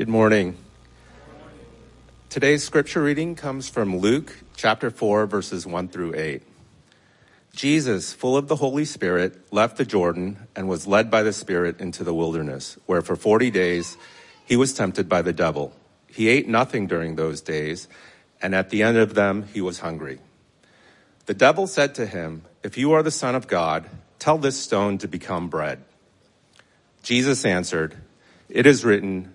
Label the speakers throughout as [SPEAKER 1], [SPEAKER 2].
[SPEAKER 1] Good morning. Today's scripture reading comes from Luke chapter 4, verses 1 through 8. Jesus, full of the Holy Spirit, left the Jordan and was led by the Spirit into the wilderness, where for 40 days he was tempted by the devil. He ate nothing during those days, and at the end of them he was hungry. The devil said to him, If you are the Son of God, tell this stone to become bread. Jesus answered, It is written,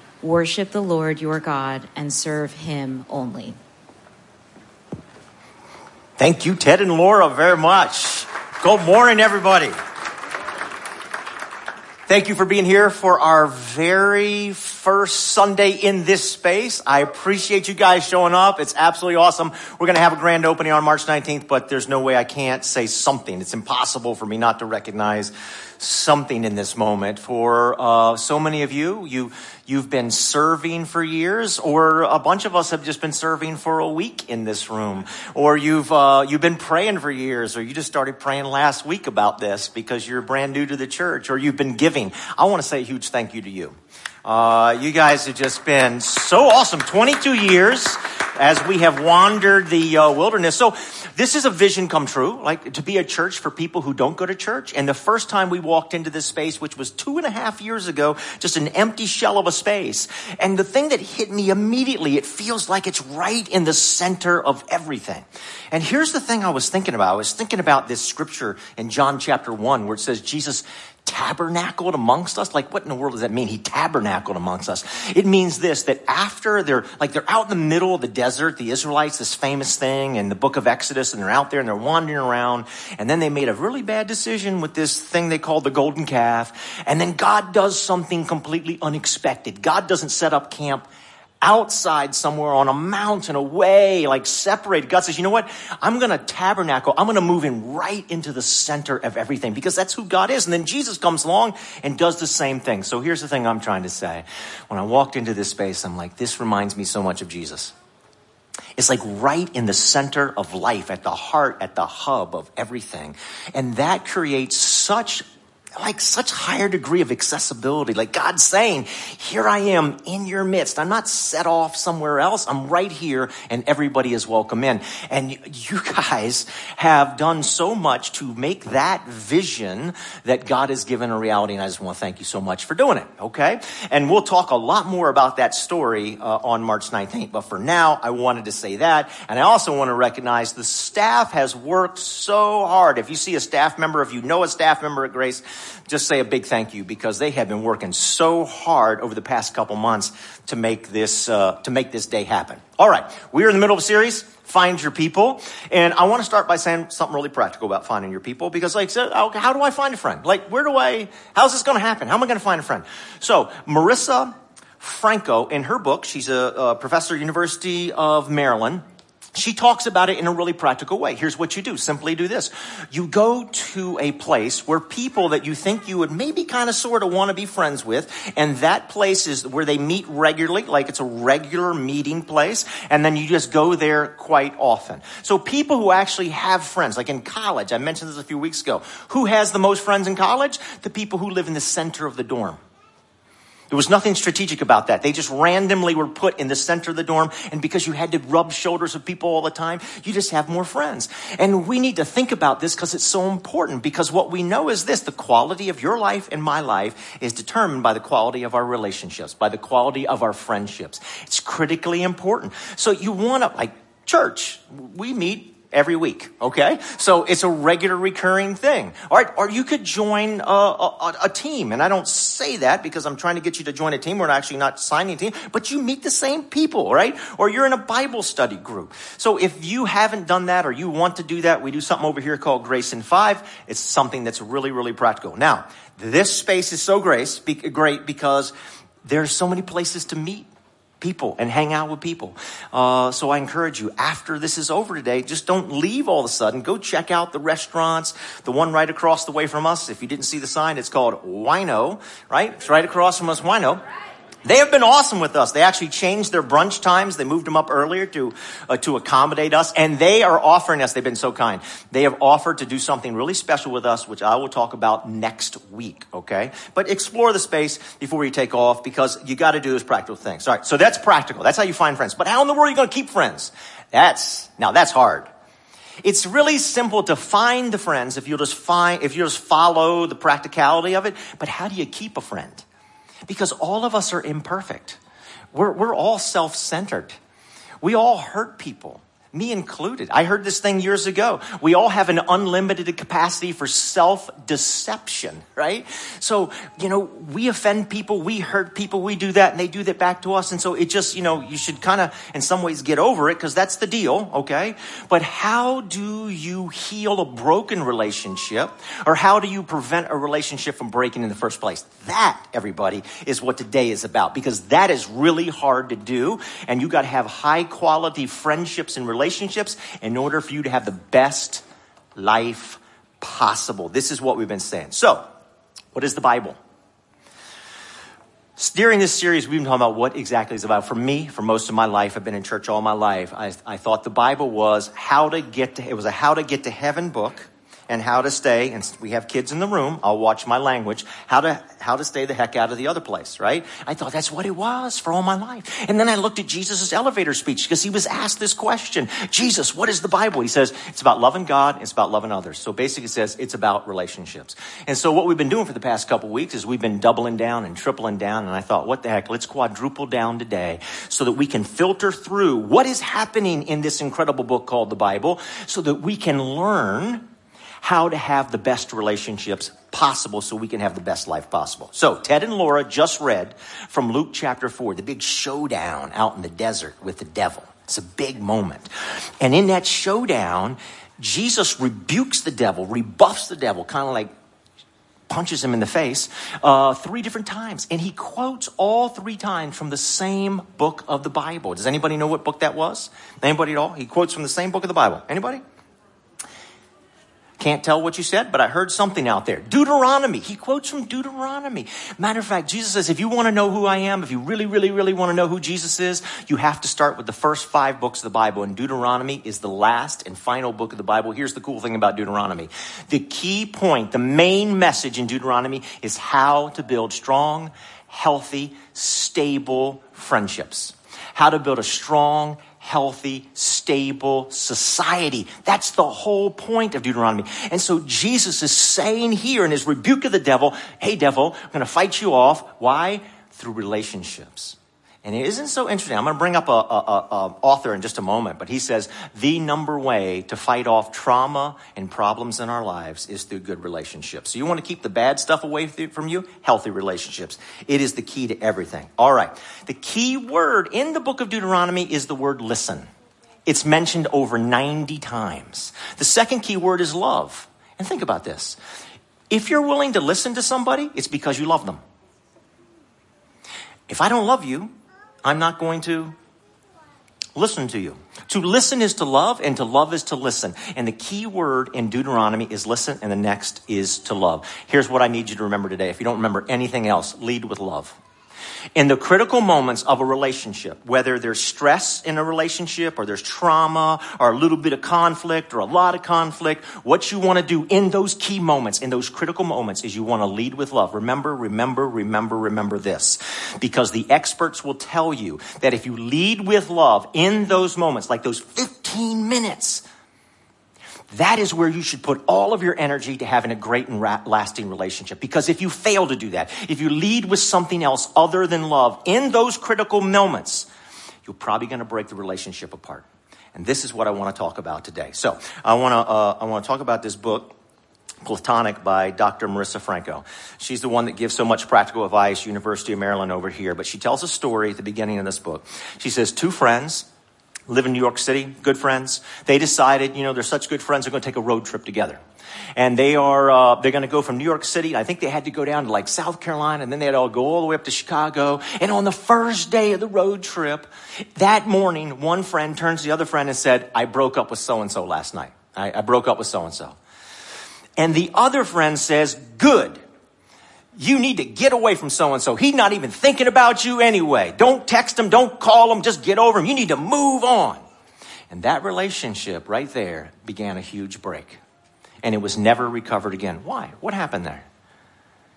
[SPEAKER 2] Worship the Lord your God and serve him only.
[SPEAKER 3] Thank you, Ted and Laura, very much. Good morning, everybody. Thank you for being here for our very first Sunday in this space. I appreciate you guys showing up. It's absolutely awesome. We're going to have a grand opening on March 19th, but there's no way I can't say something. It's impossible for me not to recognize something in this moment. For uh, so many of you, you you've been serving for years, or a bunch of us have just been serving for a week in this room, or you've uh, you've been praying for years, or you just started praying last week about this because you're brand new to the church, or you've been giving. I want to say a huge thank you to you. Uh, you guys have just been so awesome. 22 years as we have wandered the uh, wilderness. So this is a vision come true, like to be a church for people who don't go to church. And the first time we walked into this space, which was two and a half years ago, just an empty shell of a space. And the thing that hit me immediately, it feels like it's right in the center of everything. And here's the thing I was thinking about. I was thinking about this scripture in John chapter one where it says Jesus tabernacled amongst us? Like, what in the world does that mean? He tabernacled amongst us. It means this, that after they're, like, they're out in the middle of the desert, the Israelites, this famous thing in the book of Exodus, and they're out there and they're wandering around, and then they made a really bad decision with this thing they called the golden calf, and then God does something completely unexpected. God doesn't set up camp outside somewhere on a mountain away, like separated. God says, you know what? I'm going to tabernacle. I'm going to move in right into the center of everything because that's who God is. And then Jesus comes along and does the same thing. So here's the thing I'm trying to say. When I walked into this space, I'm like, this reminds me so much of Jesus. It's like right in the center of life, at the heart, at the hub of everything. And that creates such like such higher degree of accessibility. Like God's saying, here I am in your midst. I'm not set off somewhere else. I'm right here and everybody is welcome in. And you guys have done so much to make that vision that God has given a reality. And I just want to thank you so much for doing it. Okay. And we'll talk a lot more about that story uh, on March 19th. But for now, I wanted to say that. And I also want to recognize the staff has worked so hard. If you see a staff member, if you know a staff member at Grace, just say a big thank you because they have been working so hard over the past couple months to make this uh, to make this day happen. All right, we are in the middle of a series. Find your people, and I want to start by saying something really practical about finding your people because, like, so, how do I find a friend? Like, where do I? How's this going to happen? How am I going to find a friend? So, Marissa Franco, in her book, she's a, a professor at University of Maryland she talks about it in a really practical way. Here's what you do. Simply do this. You go to a place where people that you think you would maybe kind of sort of want to be friends with, and that place is where they meet regularly, like it's a regular meeting place, and then you just go there quite often. So people who actually have friends, like in college, I mentioned this a few weeks ago, who has the most friends in college? The people who live in the center of the dorm. There was nothing strategic about that. They just randomly were put in the center of the dorm. And because you had to rub shoulders with people all the time, you just have more friends. And we need to think about this because it's so important because what we know is this, the quality of your life and my life is determined by the quality of our relationships, by the quality of our friendships. It's critically important. So you want to, like, church, we meet every week. Okay. So it's a regular recurring thing. All right. Or you could join a, a, a, team. And I don't say that because I'm trying to get you to join a team. We're actually not signing a team, but you meet the same people, right? Or you're in a Bible study group. So if you haven't done that or you want to do that, we do something over here called Grace in Five. It's something that's really, really practical. Now, this space is so grace, great because there's so many places to meet people and hang out with people. Uh, so I encourage you, after this is over today, just don't leave all of a sudden. Go check out the restaurants. The one right across the way from us, if you didn't see the sign, it's called Wino, right? It's right across from us, Wino. They have been awesome with us. They actually changed their brunch times. They moved them up earlier to uh, to accommodate us, and they are offering us. They've been so kind. They have offered to do something really special with us, which I will talk about next week. Okay, but explore the space before you take off because you got to do those practical things. All right, so that's practical. That's how you find friends. But how in the world are you going to keep friends? That's now that's hard. It's really simple to find the friends if you just find if you just follow the practicality of it. But how do you keep a friend? Because all of us are imperfect. We're, we're all self centered. We all hurt people me included. I heard this thing years ago. We all have an unlimited capacity for self deception, right? So, you know, we offend people, we hurt people, we do that, and they do that back to us. And so it just, you know, you should kind of, in some ways, get over it because that's the deal, okay? But how do you heal a broken relationship or how do you prevent a relationship from breaking in the first place? That, everybody, is what today is about because that is really hard to do. And you got to have high quality friendships and relationships relationships in order for you to have the best life possible. This is what we've been saying. So, what is the Bible? During this series, we've been talking about what exactly it's about. For me, for most of my life, I've been in church all my life. I, I thought the Bible was how to get to, it was a how to get to heaven book and how to stay, and we have kids in the room, I'll watch my language, how to, how to stay the heck out of the other place, right? I thought that's what it was for all my life. And then I looked at Jesus' elevator speech because he was asked this question. Jesus, what is the Bible? He says, it's about loving God, it's about loving others. So basically it says it's about relationships. And so what we've been doing for the past couple weeks is we've been doubling down and tripling down. And I thought, what the heck, let's quadruple down today so that we can filter through what is happening in this incredible book called the Bible so that we can learn how to have the best relationships possible so we can have the best life possible. So, Ted and Laura just read from Luke chapter 4, the big showdown out in the desert with the devil. It's a big moment. And in that showdown, Jesus rebukes the devil, rebuffs the devil, kind of like punches him in the face uh, three different times. And he quotes all three times from the same book of the Bible. Does anybody know what book that was? Anybody at all? He quotes from the same book of the Bible. Anybody? Can't tell what you said, but I heard something out there. Deuteronomy. He quotes from Deuteronomy. Matter of fact, Jesus says, if you want to know who I am, if you really, really, really want to know who Jesus is, you have to start with the first five books of the Bible. And Deuteronomy is the last and final book of the Bible. Here's the cool thing about Deuteronomy. The key point, the main message in Deuteronomy is how to build strong, healthy, stable friendships. How to build a strong, healthy, stable society. That's the whole point of Deuteronomy. And so Jesus is saying here in his rebuke of the devil, hey, devil, I'm going to fight you off. Why? Through relationships. And it isn't so interesting. I'm going to bring up a, a, a, author in just a moment, but he says the number way to fight off trauma and problems in our lives is through good relationships. So you want to keep the bad stuff away from you? Healthy relationships. It is the key to everything. All right. The key word in the book of Deuteronomy is the word listen. It's mentioned over 90 times. The second key word is love. And think about this. If you're willing to listen to somebody, it's because you love them. If I don't love you, I'm not going to listen to you. To listen is to love, and to love is to listen. And the key word in Deuteronomy is listen, and the next is to love. Here's what I need you to remember today. If you don't remember anything else, lead with love. In the critical moments of a relationship, whether there's stress in a relationship or there's trauma or a little bit of conflict or a lot of conflict, what you want to do in those key moments, in those critical moments, is you want to lead with love. Remember, remember, remember, remember this. Because the experts will tell you that if you lead with love in those moments, like those 15 minutes, that is where you should put all of your energy to having a great and ra- lasting relationship. Because if you fail to do that, if you lead with something else other than love in those critical moments, you're probably going to break the relationship apart. And this is what I want to talk about today. So I want to, uh, I want to talk about this book, Platonic by Dr. Marissa Franco. She's the one that gives so much practical advice, University of Maryland over here. But she tells a story at the beginning of this book. She says, two friends live in New York City, good friends. They decided, you know, they're such good friends, they're going to take a road trip together. And they are, uh, they're going to go from New York City. I think they had to go down to like South Carolina and then they had to all go all the way up to Chicago. And on the first day of the road trip, that morning, one friend turns to the other friend and said, I broke up with so and so last night. I, I broke up with so and so. And the other friend says, good. You need to get away from so and so. He's not even thinking about you anyway. Don't text him. Don't call him. Just get over him. You need to move on. And that relationship right there began a huge break. And it was never recovered again. Why? What happened there?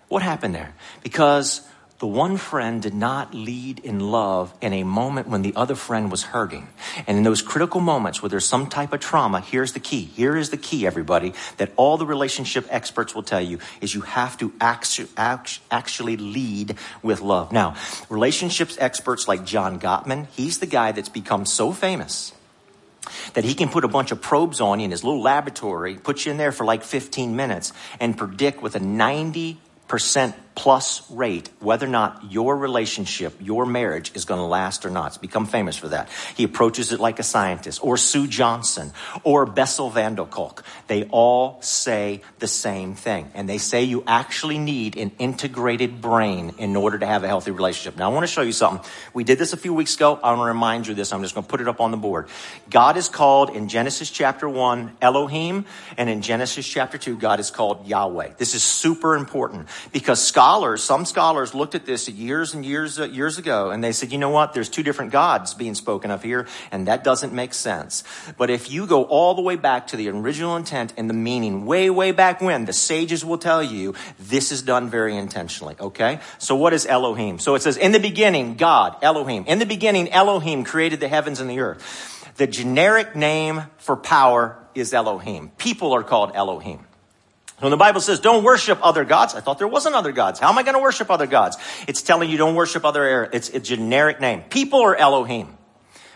[SPEAKER 3] What happened there? Because the one friend did not lead in love in a moment when the other friend was hurting. And in those critical moments where there's some type of trauma, here's the key. Here is the key, everybody, that all the relationship experts will tell you is you have to actually lead with love. Now, relationships experts like John Gottman, he's the guy that's become so famous that he can put a bunch of probes on you in his little laboratory, put you in there for like 15 minutes, and predict with a 90% plus rate whether or not your relationship, your marriage is going to last or not. It's become famous for that. He approaches it like a scientist, or Sue Johnson, or Bessel van der Kolk. They all say the same thing. And they say you actually need an integrated brain in order to have a healthy relationship. Now, I want to show you something. We did this a few weeks ago. I want to remind you this. I'm just going to put it up on the board. God is called in Genesis chapter 1 Elohim, and in Genesis chapter 2, God is called Yahweh. This is super important because scholars some scholars looked at this years and years uh, years ago and they said, you know what? There's two different gods being spoken of here, and that doesn't make sense. But if you go all the way back to the original intent and the meaning, way way back when, the sages will tell you this is done very intentionally. Okay, so what is Elohim? So it says, in the beginning, God, Elohim. In the beginning, Elohim created the heavens and the earth. The generic name for power is Elohim. People are called Elohim. When the Bible says don't worship other gods, I thought there wasn't other gods. How am I going to worship other gods? It's telling you don't worship other, air. it's a generic name. People are Elohim.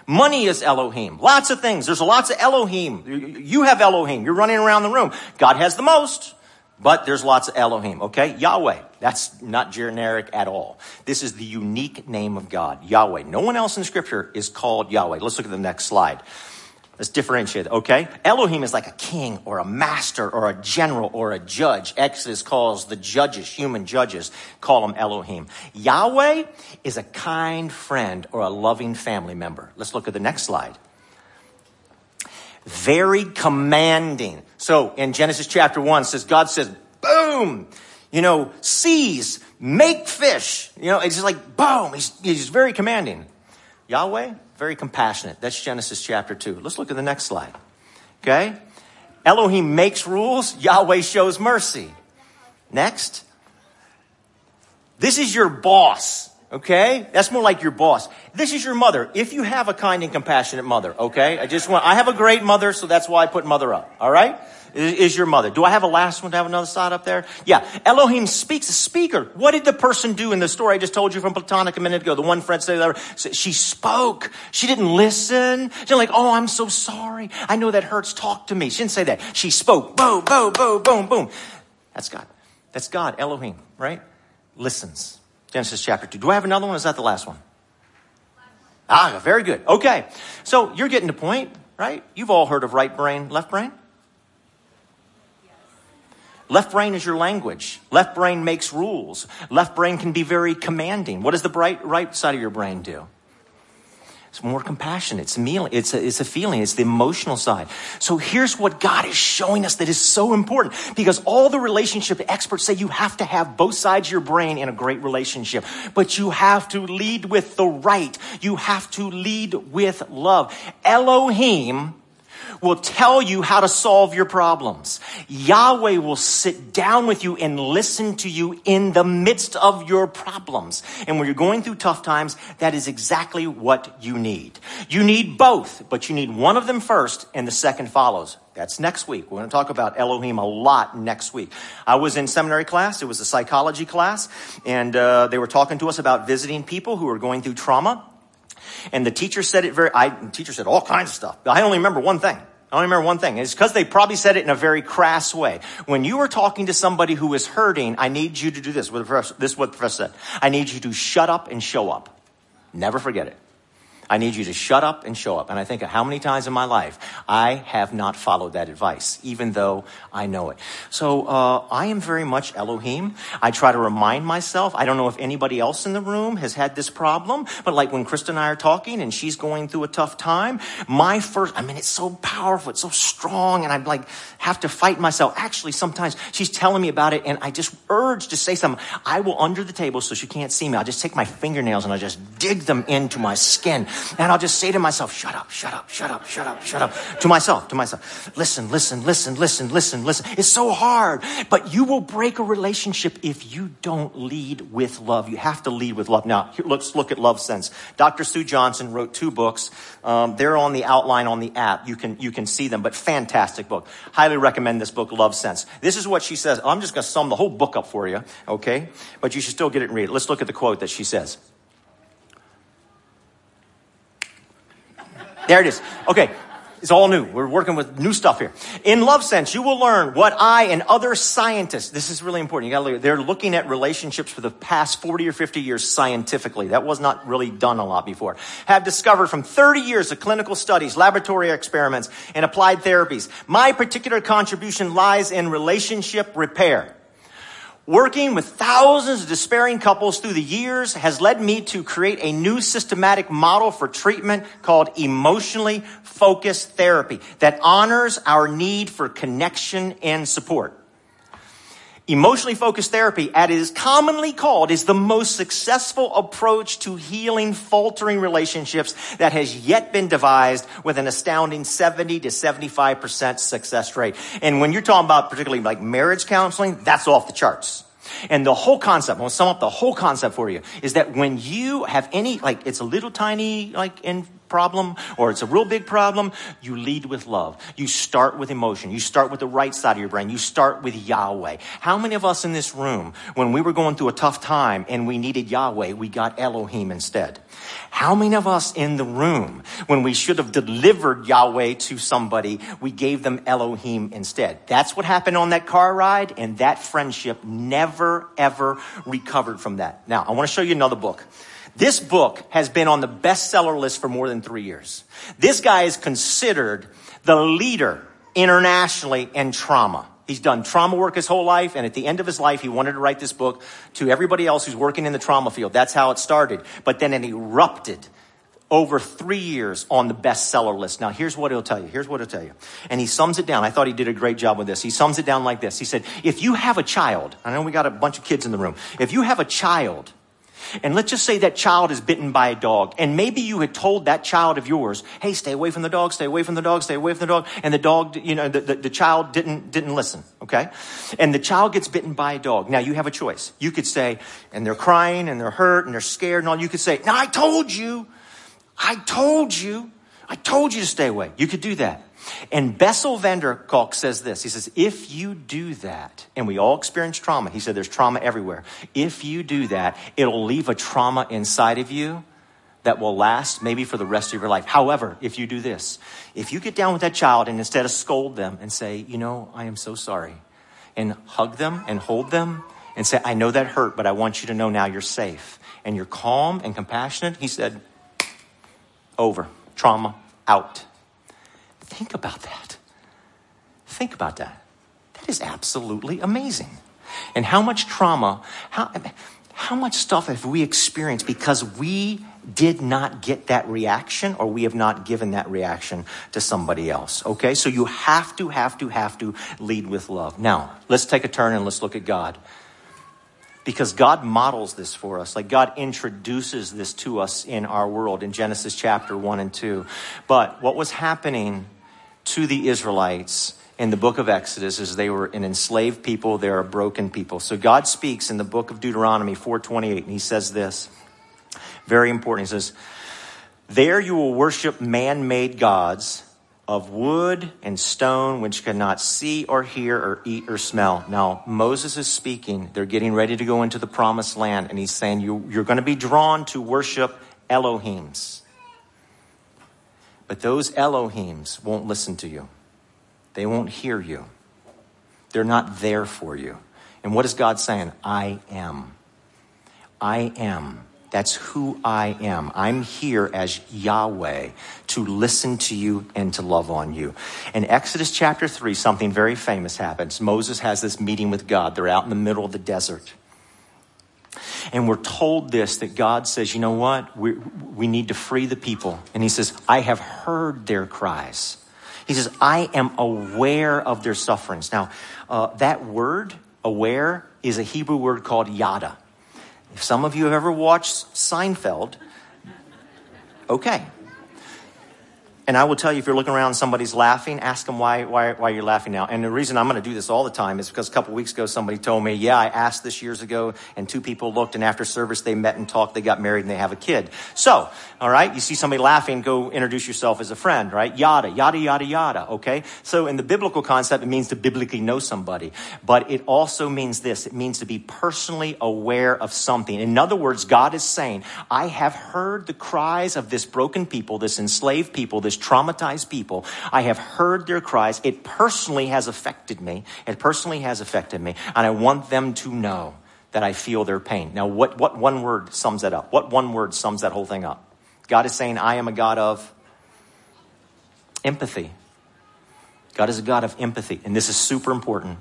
[SPEAKER 3] Money is Elohim. Lots of things. There's lots of Elohim. You have Elohim. You're running around the room. God has the most, but there's lots of Elohim. Okay? Yahweh. That's not generic at all. This is the unique name of God. Yahweh. No one else in scripture is called Yahweh. Let's look at the next slide. Let's differentiate, okay? Elohim is like a king or a master or a general or a judge. Exodus calls the judges, human judges, call them Elohim. Yahweh is a kind friend or a loving family member. Let's look at the next slide. Very commanding. So in Genesis chapter 1 says, God says, boom, you know, seas, make fish. You know, it's just like, boom, he's, he's very commanding. Yahweh, very compassionate. That's Genesis chapter 2. Let's look at the next slide. Okay? Elohim makes rules, Yahweh shows mercy. Next. This is your boss. Okay? That's more like your boss. This is your mother. If you have a kind and compassionate mother, okay? I just want, I have a great mother, so that's why I put mother up. All right? Is your mother. Do I have a last one to have another side up there? Yeah. Elohim speaks, a speaker. What did the person do in the story I just told you from Platonic a minute ago? The one friend said, she spoke. She didn't listen. She's like, oh, I'm so sorry. I know that hurts. Talk to me. She didn't say that. She spoke. Boom, boom, boom, boom, boom. That's God. That's God, Elohim, right? Listens. Genesis chapter 2. Do I have another one? is that the last one? Ah, very good. Okay. So you're getting the point, right? You've all heard of right brain, left brain? Left brain is your language. Left brain makes rules. Left brain can be very commanding. What does the bright, right side of your brain do? It's more compassionate. It's, meal, it's, a, it's a feeling. It's the emotional side. So here's what God is showing us that is so important because all the relationship experts say you have to have both sides of your brain in a great relationship, but you have to lead with the right. You have to lead with love. Elohim will tell you how to solve your problems. Yahweh will sit down with you and listen to you in the midst of your problems. And when you're going through tough times, that is exactly what you need. You need both, but you need one of them first and the second follows. That's next week. We're going to talk about Elohim a lot next week. I was in seminary class. It was a psychology class, and uh, they were talking to us about visiting people who are going through trauma. And the teacher said it very, I, the teacher said all kinds of stuff. I only remember one thing. I only remember one thing. It's because they probably said it in a very crass way. When you are talking to somebody who is hurting, I need you to do this. This is what the professor said. I need you to shut up and show up. Never forget it. I need you to shut up and show up. And I think of how many times in my life I have not followed that advice, even though I know it. So uh, I am very much Elohim. I try to remind myself. I don't know if anybody else in the room has had this problem, but like when Krista and I are talking and she's going through a tough time, my first, I mean, it's so powerful, it's so strong, and I'm like, have to fight myself. Actually, sometimes she's telling me about it, and I just urge to say something. I will under the table so she can't see me. I'll just take my fingernails and I'll just dig them into my skin. And I'll just say to myself, shut up, shut up, shut up, shut up, shut up. To myself, to myself. Listen, listen, listen, listen, listen, listen. It's so hard, but you will break a relationship if you don't lead with love. You have to lead with love. Now, here, let's look at Love Sense. Dr. Sue Johnson wrote two books. Um, they're on the outline on the app. You can, you can see them, but fantastic book. Highly recommend this book, Love Sense. This is what she says. I'm just going to sum the whole book up for you, okay? But you should still get it and read it. Let's look at the quote that she says. There it is. Okay. It's all new. We're working with new stuff here. In Love Sense, you will learn what I and other scientists, this is really important. You gotta look, they're looking at relationships for the past 40 or 50 years scientifically. That was not really done a lot before. Have discovered from 30 years of clinical studies, laboratory experiments, and applied therapies. My particular contribution lies in relationship repair. Working with thousands of despairing couples through the years has led me to create a new systematic model for treatment called emotionally focused therapy that honors our need for connection and support. Emotionally focused therapy, as it is commonly called, is the most successful approach to healing faltering relationships that has yet been devised with an astounding 70 to 75% success rate. And when you're talking about particularly like marriage counseling, that's off the charts. And the whole concept, I'll sum up the whole concept for you, is that when you have any, like, it's a little tiny, like, in problem or it's a real big problem, you lead with love. You start with emotion. You start with the right side of your brain. You start with Yahweh. How many of us in this room, when we were going through a tough time and we needed Yahweh, we got Elohim instead? How many of us in the room, when we should have delivered Yahweh to somebody, we gave them Elohim instead? That's what happened on that car ride, and that friendship never, ever recovered from that. Now, I want to show you another book. This book has been on the bestseller list for more than three years. This guy is considered the leader internationally in trauma. He's done trauma work his whole life, and at the end of his life, he wanted to write this book to everybody else who's working in the trauma field. That's how it started. But then it erupted over three years on the bestseller list. Now, here's what he'll tell you. Here's what he'll tell you. And he sums it down. I thought he did a great job with this. He sums it down like this. He said, if you have a child, I know we got a bunch of kids in the room. If you have a child and let's just say that child is bitten by a dog. And maybe you had told that child of yours, hey, stay away from the dog, stay away from the dog, stay away from the dog. And the dog, you know, the, the, the, child didn't, didn't listen. Okay. And the child gets bitten by a dog. Now you have a choice. You could say, and they're crying and they're hurt and they're scared and all. You could say, now I told you, I told you, I told you to stay away. You could do that. And Bessel van der Kolk says this. He says, if you do that, and we all experience trauma, he said there's trauma everywhere. If you do that, it'll leave a trauma inside of you that will last maybe for the rest of your life. However, if you do this, if you get down with that child and instead of scold them and say, you know, I am so sorry, and hug them and hold them and say, I know that hurt, but I want you to know now you're safe. And you're calm and compassionate, he said, over. Trauma out. Think about that. Think about that. That is absolutely amazing. And how much trauma, how, how much stuff have we experienced because we did not get that reaction or we have not given that reaction to somebody else. Okay? So you have to, have to, have to lead with love. Now, let's take a turn and let's look at God. Because God models this for us. Like God introduces this to us in our world in Genesis chapter 1 and 2. But what was happening to the Israelites in the book of Exodus is they were an enslaved people, they're a broken people. So God speaks in the book of Deuteronomy 4:28 and he says this. Very important. He says, "There you will worship man-made gods of wood and stone which cannot see or hear or eat or smell." Now, Moses is speaking. They're getting ready to go into the promised land and he's saying you, you're going to be drawn to worship Elohims. But those Elohims won't listen to you. They won't hear you. They're not there for you. And what is God saying? I am. I am That's who I am. I'm here as Yahweh to listen to you and to love on you. In Exodus chapter 3, something very famous happens. Moses has this meeting with God. They're out in the middle of the desert. And we're told this that God says, you know what? We, we need to free the people. And He says, I have heard their cries. He says, I am aware of their sufferings. Now, uh, that word, aware, is a Hebrew word called yada. If some of you have ever watched Seinfeld, okay. And I will tell you, if you're looking around somebody's laughing, ask them why, why, why you're laughing now. And the reason I'm going to do this all the time is because a couple weeks ago somebody told me, yeah, I asked this years ago, and two people looked, and after service they met and talked, they got married, and they have a kid. So, all right, you see somebody laughing, go introduce yourself as a friend, right? Yada, yada, yada, yada, okay? So in the biblical concept, it means to biblically know somebody. But it also means this it means to be personally aware of something. In other words, God is saying, I have heard the cries of this broken people, this enslaved people, this traumatized people. I have heard their cries. It personally has affected me. It personally has affected me. And I want them to know that I feel their pain. Now, what, what one word sums that up? What one word sums that whole thing up? God is saying, I am a God of empathy. God is a God of empathy. And this is super important.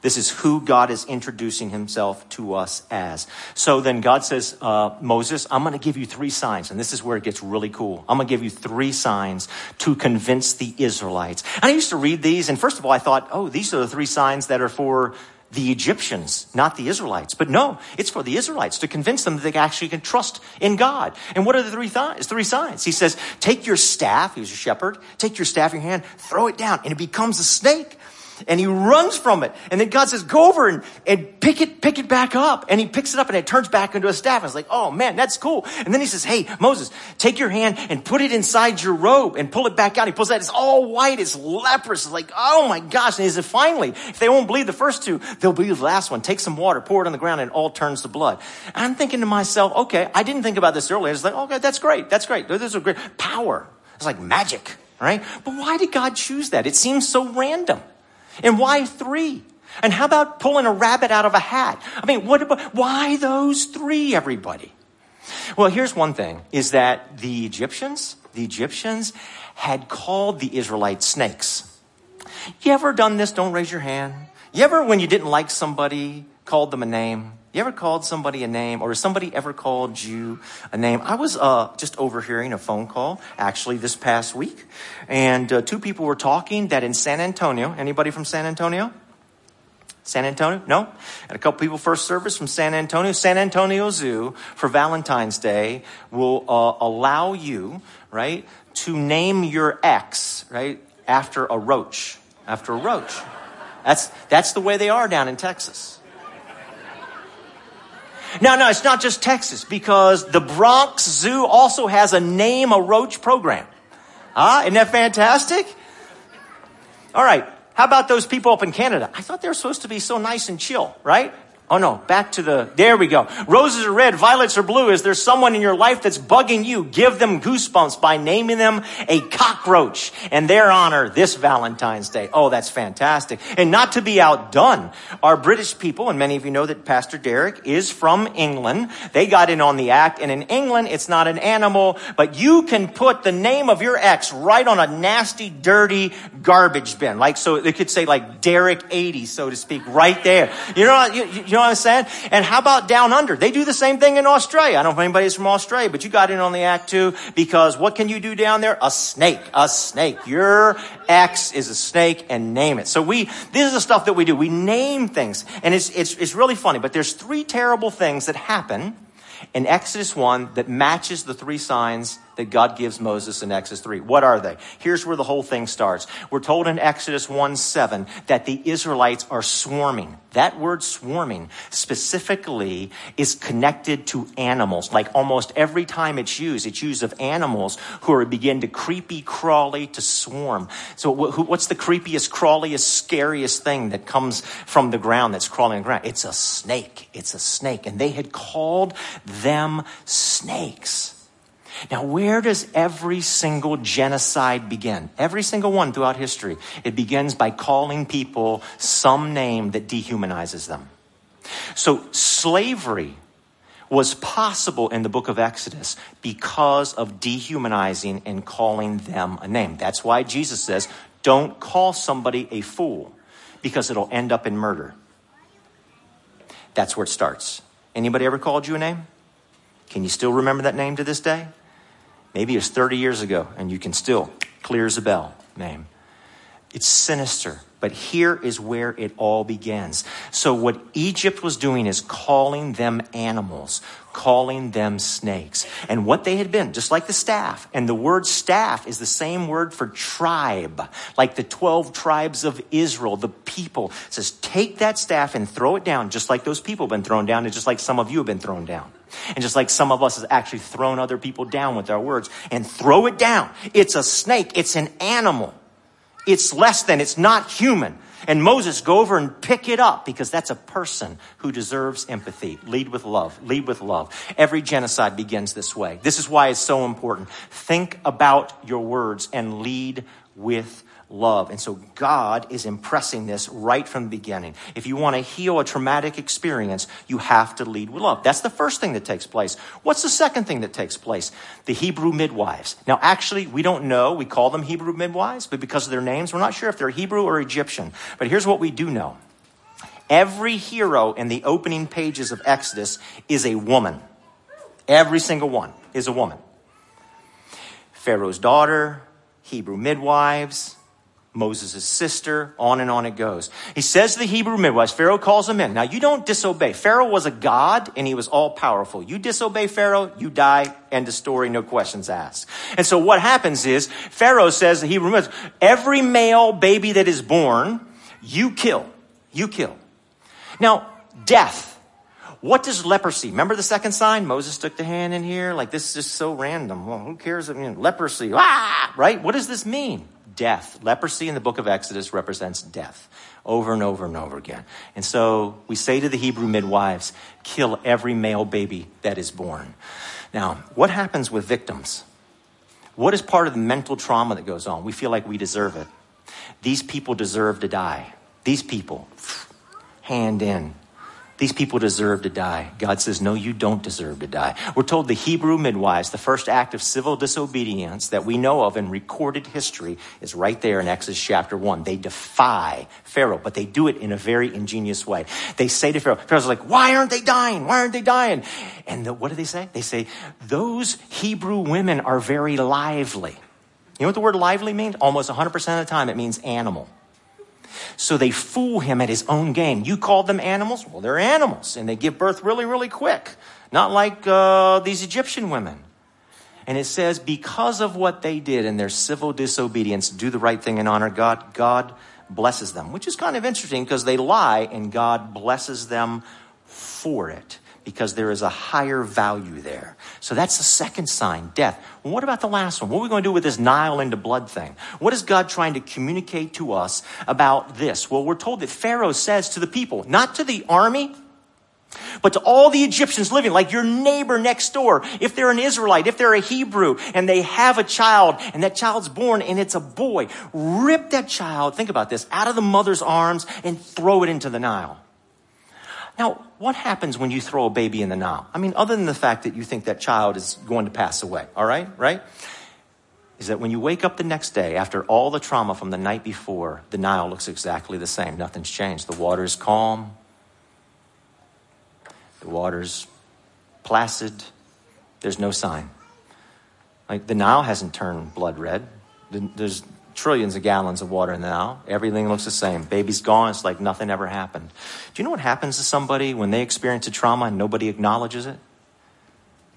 [SPEAKER 3] This is who God is introducing himself to us as. So then God says, uh, Moses, I'm going to give you three signs. And this is where it gets really cool. I'm going to give you three signs to convince the Israelites. And I used to read these. And first of all, I thought, oh, these are the three signs that are for the Egyptians, not the Israelites. But no, it's for the Israelites to convince them that they actually can trust in God. And what are the three, th- three signs? He says, take your staff, he was a shepherd, take your staff in your hand, throw it down, and it becomes a snake and he runs from it. And then God says, go over and, and pick it, pick it back up. And he picks it up and it turns back into a staff. And it's like, oh man, that's cool. And then he says, hey, Moses, take your hand and put it inside your robe and pull it back out. He pulls that. It's all white. It's leprous. It's like, oh my gosh. And he says, finally, if they won't believe the first two, they'll believe the last one. Take some water, pour it on the ground and it all turns to blood. And I'm thinking to myself, okay, I didn't think about this earlier. It's like, okay, that's great. That's great. This is great power. It's like magic, right? But why did God choose that? It seems so random. And why three? And how about pulling a rabbit out of a hat? I mean, what about, why those three, everybody? Well, here's one thing is that the Egyptians, the Egyptians had called the Israelites snakes. You ever done this? Don't raise your hand. You ever, when you didn't like somebody, called them a name? You ever called somebody a name, or has somebody ever called you a name? I was uh, just overhearing a phone call actually this past week, and uh, two people were talking that in San Antonio. Anybody from San Antonio? San Antonio? No? And a couple people first service from San Antonio. San Antonio Zoo for Valentine's Day will uh, allow you, right, to name your ex, right, after a roach. After a roach. That's, that's the way they are down in Texas. Now, no, it's not just Texas because the Bronx Zoo also has a name a roach program. Ah, isn't that fantastic? All right. How about those people up in Canada? I thought they were supposed to be so nice and chill, right? Oh no, back to the, there we go. Roses are red, violets are blue. Is there someone in your life that's bugging you? Give them goosebumps by naming them a cockroach and their honor this Valentine's Day. Oh, that's fantastic. And not to be outdone, our British people, and many of you know that Pastor Derek is from England. They got in on the act, and in England, it's not an animal, but you can put the name of your ex right on a nasty, dirty garbage bin. Like, so they could say like Derek 80, so to speak, right there. You know, you, you what I'm saying? And how about down under? They do the same thing in Australia. I don't know if anybody's from Australia, but you got in on the act too because what can you do down there? A snake, a snake. Your ex is a snake and name it. So we, this is the stuff that we do. We name things and it's, it's, it's really funny, but there's three terrible things that happen in Exodus 1 that matches the three signs that God gives Moses in Exodus 3. What are they? Here's where the whole thing starts. We're told in Exodus 1 7 that the Israelites are swarming. That word swarming specifically is connected to animals. Like almost every time it's used, it's used of animals who are begin to creepy, crawly to swarm. So what's the creepiest, crawliest, scariest thing that comes from the ground that's crawling ground? It's a snake. It's a snake. And they had called them snakes. Now, where does every single genocide begin? Every single one throughout history. It begins by calling people some name that dehumanizes them. So, slavery was possible in the book of Exodus because of dehumanizing and calling them a name. That's why Jesus says, don't call somebody a fool because it'll end up in murder. That's where it starts. Anybody ever called you a name? Can you still remember that name to this day? Maybe it's 30 years ago and you can still clear as a bell name. It's sinister. But here is where it all begins. So, what Egypt was doing is calling them animals, calling them snakes. And what they had been, just like the staff, and the word staff is the same word for tribe, like the 12 tribes of Israel, the people. It says, take that staff and throw it down, just like those people have been thrown down, and just like some of you have been thrown down. And just like some of us has actually thrown other people down with our words, and throw it down. It's a snake, it's an animal. It's less than, it's not human. And Moses, go over and pick it up because that's a person who deserves empathy. Lead with love. Lead with love. Every genocide begins this way. This is why it's so important. Think about your words and lead with love. And so God is impressing this right from the beginning. If you want to heal a traumatic experience, you have to lead with love. That's the first thing that takes place. What's the second thing that takes place? The Hebrew midwives. Now, actually, we don't know. We call them Hebrew midwives, but because of their names, we're not sure if they're Hebrew or Egyptian. But here's what we do know. Every hero in the opening pages of Exodus is a woman. Every single one is a woman. Pharaoh's daughter, Hebrew midwives, Moses' sister, on and on it goes. He says to the Hebrew midwives, Pharaoh calls them in. Now you don't disobey. Pharaoh was a god and he was all powerful. You disobey Pharaoh, you die, end of story, no questions asked. And so what happens is, Pharaoh says, to the Hebrew midwives, every male baby that is born, you kill. You kill. Now, death. What does leprosy? Remember the second sign? Moses took the hand in here. Like this is just so random. Well, who cares? I mean, leprosy. Ah, right? What does this mean? death. Leprosy in the book of Exodus represents death over and over and over again. And so we say to the Hebrew midwives, kill every male baby that is born. Now, what happens with victims? What is part of the mental trauma that goes on? We feel like we deserve it. These people deserve to die. These people, hand in, these people deserve to die. God says, No, you don't deserve to die. We're told the Hebrew midwives, the first act of civil disobedience that we know of in recorded history, is right there in Exodus chapter 1. They defy Pharaoh, but they do it in a very ingenious way. They say to Pharaoh, Pharaoh's like, Why aren't they dying? Why aren't they dying? And the, what do they say? They say, Those Hebrew women are very lively. You know what the word lively means? Almost 100% of the time, it means animal. So they fool him at his own game. You called them animals? Well, they're animals, and they give birth really, really quick. Not like uh, these Egyptian women. And it says, because of what they did in their civil disobedience, do the right thing and honor God, God blesses them, which is kind of interesting because they lie and God blesses them for it because there is a higher value there. So that's the second sign, death. Well, what about the last one? What are we going to do with this Nile into blood thing? What is God trying to communicate to us about this? Well, we're told that Pharaoh says to the people, not to the army, but to all the Egyptians living, like your neighbor next door, if they're an Israelite, if they're a Hebrew, and they have a child, and that child's born, and it's a boy, rip that child, think about this, out of the mother's arms and throw it into the Nile. Now, what happens when you throw a baby in the Nile? I mean, other than the fact that you think that child is going to pass away, all right? Right? Is that when you wake up the next day after all the trauma from the night before, the Nile looks exactly the same. Nothing's changed. The water is calm, the water's placid, there's no sign. Like the Nile hasn't turned blood red. There's trillions of gallons of water Nile. Everything looks the same. Baby's gone. It's like nothing ever happened. Do you know what happens to somebody when they experience a trauma and nobody acknowledges it?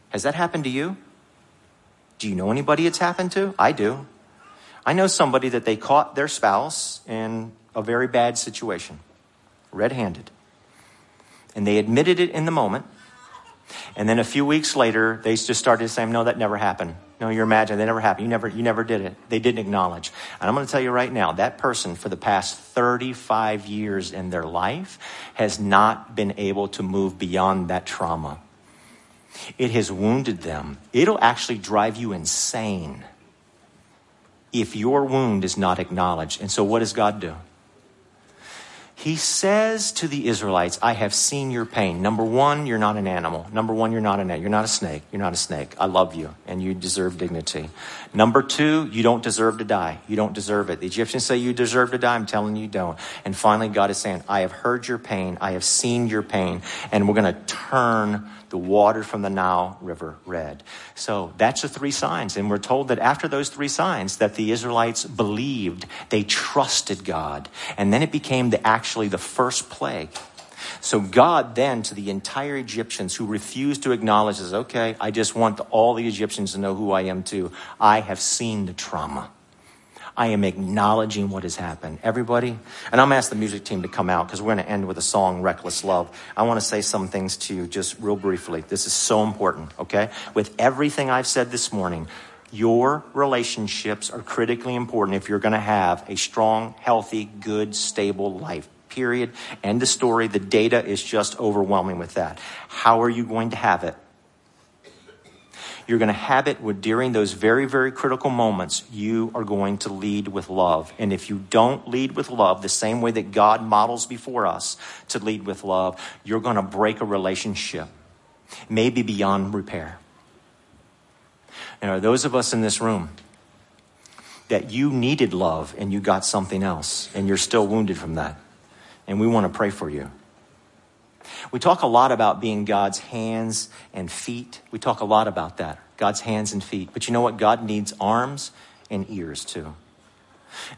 [SPEAKER 3] Has that happened to you? Do you know anybody it's happened to? I do. I know somebody that they caught their spouse in a very bad situation, red handed. And they admitted it in the moment. And then a few weeks later, they just started saying, no, that never happened. No, you're imagining. That never happened. You never, you never did it. They didn't acknowledge. And I'm going to tell you right now, that person for the past 35 years in their life has not been able to move beyond that trauma. It has wounded them. It'll actually drive you insane if your wound is not acknowledged. And so what does God do? He says to the Israelites, I have seen your pain. Number one, you're not an animal. Number one, you're not an You're not a snake. You're not a snake. I love you and you deserve dignity. Number two, you don't deserve to die. You don't deserve it. The Egyptians say you deserve to die. I'm telling you, you don't. And finally, God is saying, I have heard your pain. I have seen your pain. And we're going to turn the water from the Nile River red. So that's the three signs. And we're told that after those three signs that the Israelites believed, they trusted God. And then it became the, actually the first plague. So God then to the entire Egyptians who refused to acknowledge this, okay, I just want all the Egyptians to know who I am too. I have seen the trauma. I am acknowledging what has happened. Everybody, and I'm to ask the music team to come out because we're going to end with a song, Reckless Love. I want to say some things to you just real briefly. This is so important, okay? With everything I've said this morning, your relationships are critically important if you're going to have a strong, healthy, good, stable life. Period. End of story. The data is just overwhelming with that. How are you going to have it? You're going to have it where during those very, very critical moments, you are going to lead with love. And if you don't lead with love, the same way that God models before us to lead with love, you're going to break a relationship, maybe beyond repair. Are those of us in this room that you needed love and you got something else and you're still wounded from that? And we want to pray for you. We talk a lot about being God's hands and feet. We talk a lot about that, God's hands and feet. But you know what? God needs arms and ears too.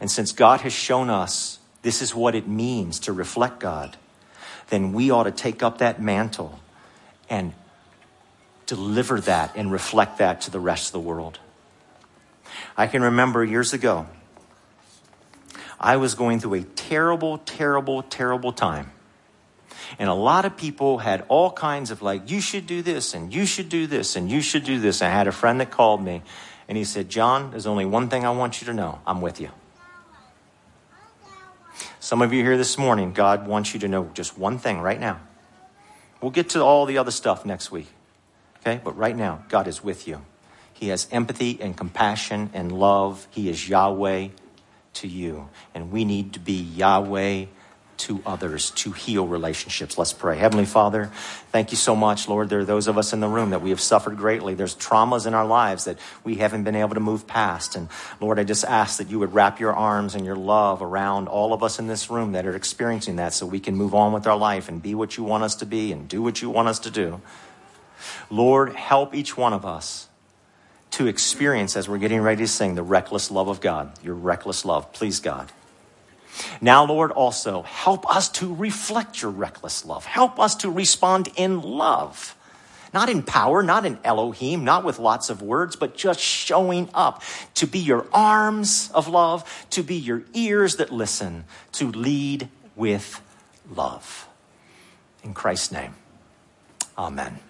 [SPEAKER 3] And since God has shown us this is what it means to reflect God, then we ought to take up that mantle and deliver that and reflect that to the rest of the world. I can remember years ago, I was going through a terrible, terrible, terrible time. And a lot of people had all kinds of like, you should do this and you should do this and you should do this. I had a friend that called me and he said, John, there's only one thing I want you to know I'm with you. Some of you here this morning, God wants you to know just one thing right now. We'll get to all the other stuff next week. Okay? But right now, God is with you. He has empathy and compassion and love. He is Yahweh to you. And we need to be Yahweh to others to heal relationships. Let's pray. Heavenly Father, thank you so much, Lord. There are those of us in the room that we have suffered greatly. There's traumas in our lives that we haven't been able to move past. And Lord, I just ask that you would wrap your arms and your love around all of us in this room that are experiencing that so we can move on with our life and be what you want us to be and do what you want us to do. Lord, help each one of us to experience as we're getting ready to sing the reckless love of God, your reckless love. Please, God. Now, Lord, also help us to reflect your reckless love. Help us to respond in love. Not in power, not in Elohim, not with lots of words, but just showing up to be your arms of love, to be your ears that listen, to lead with love. In Christ's name, amen.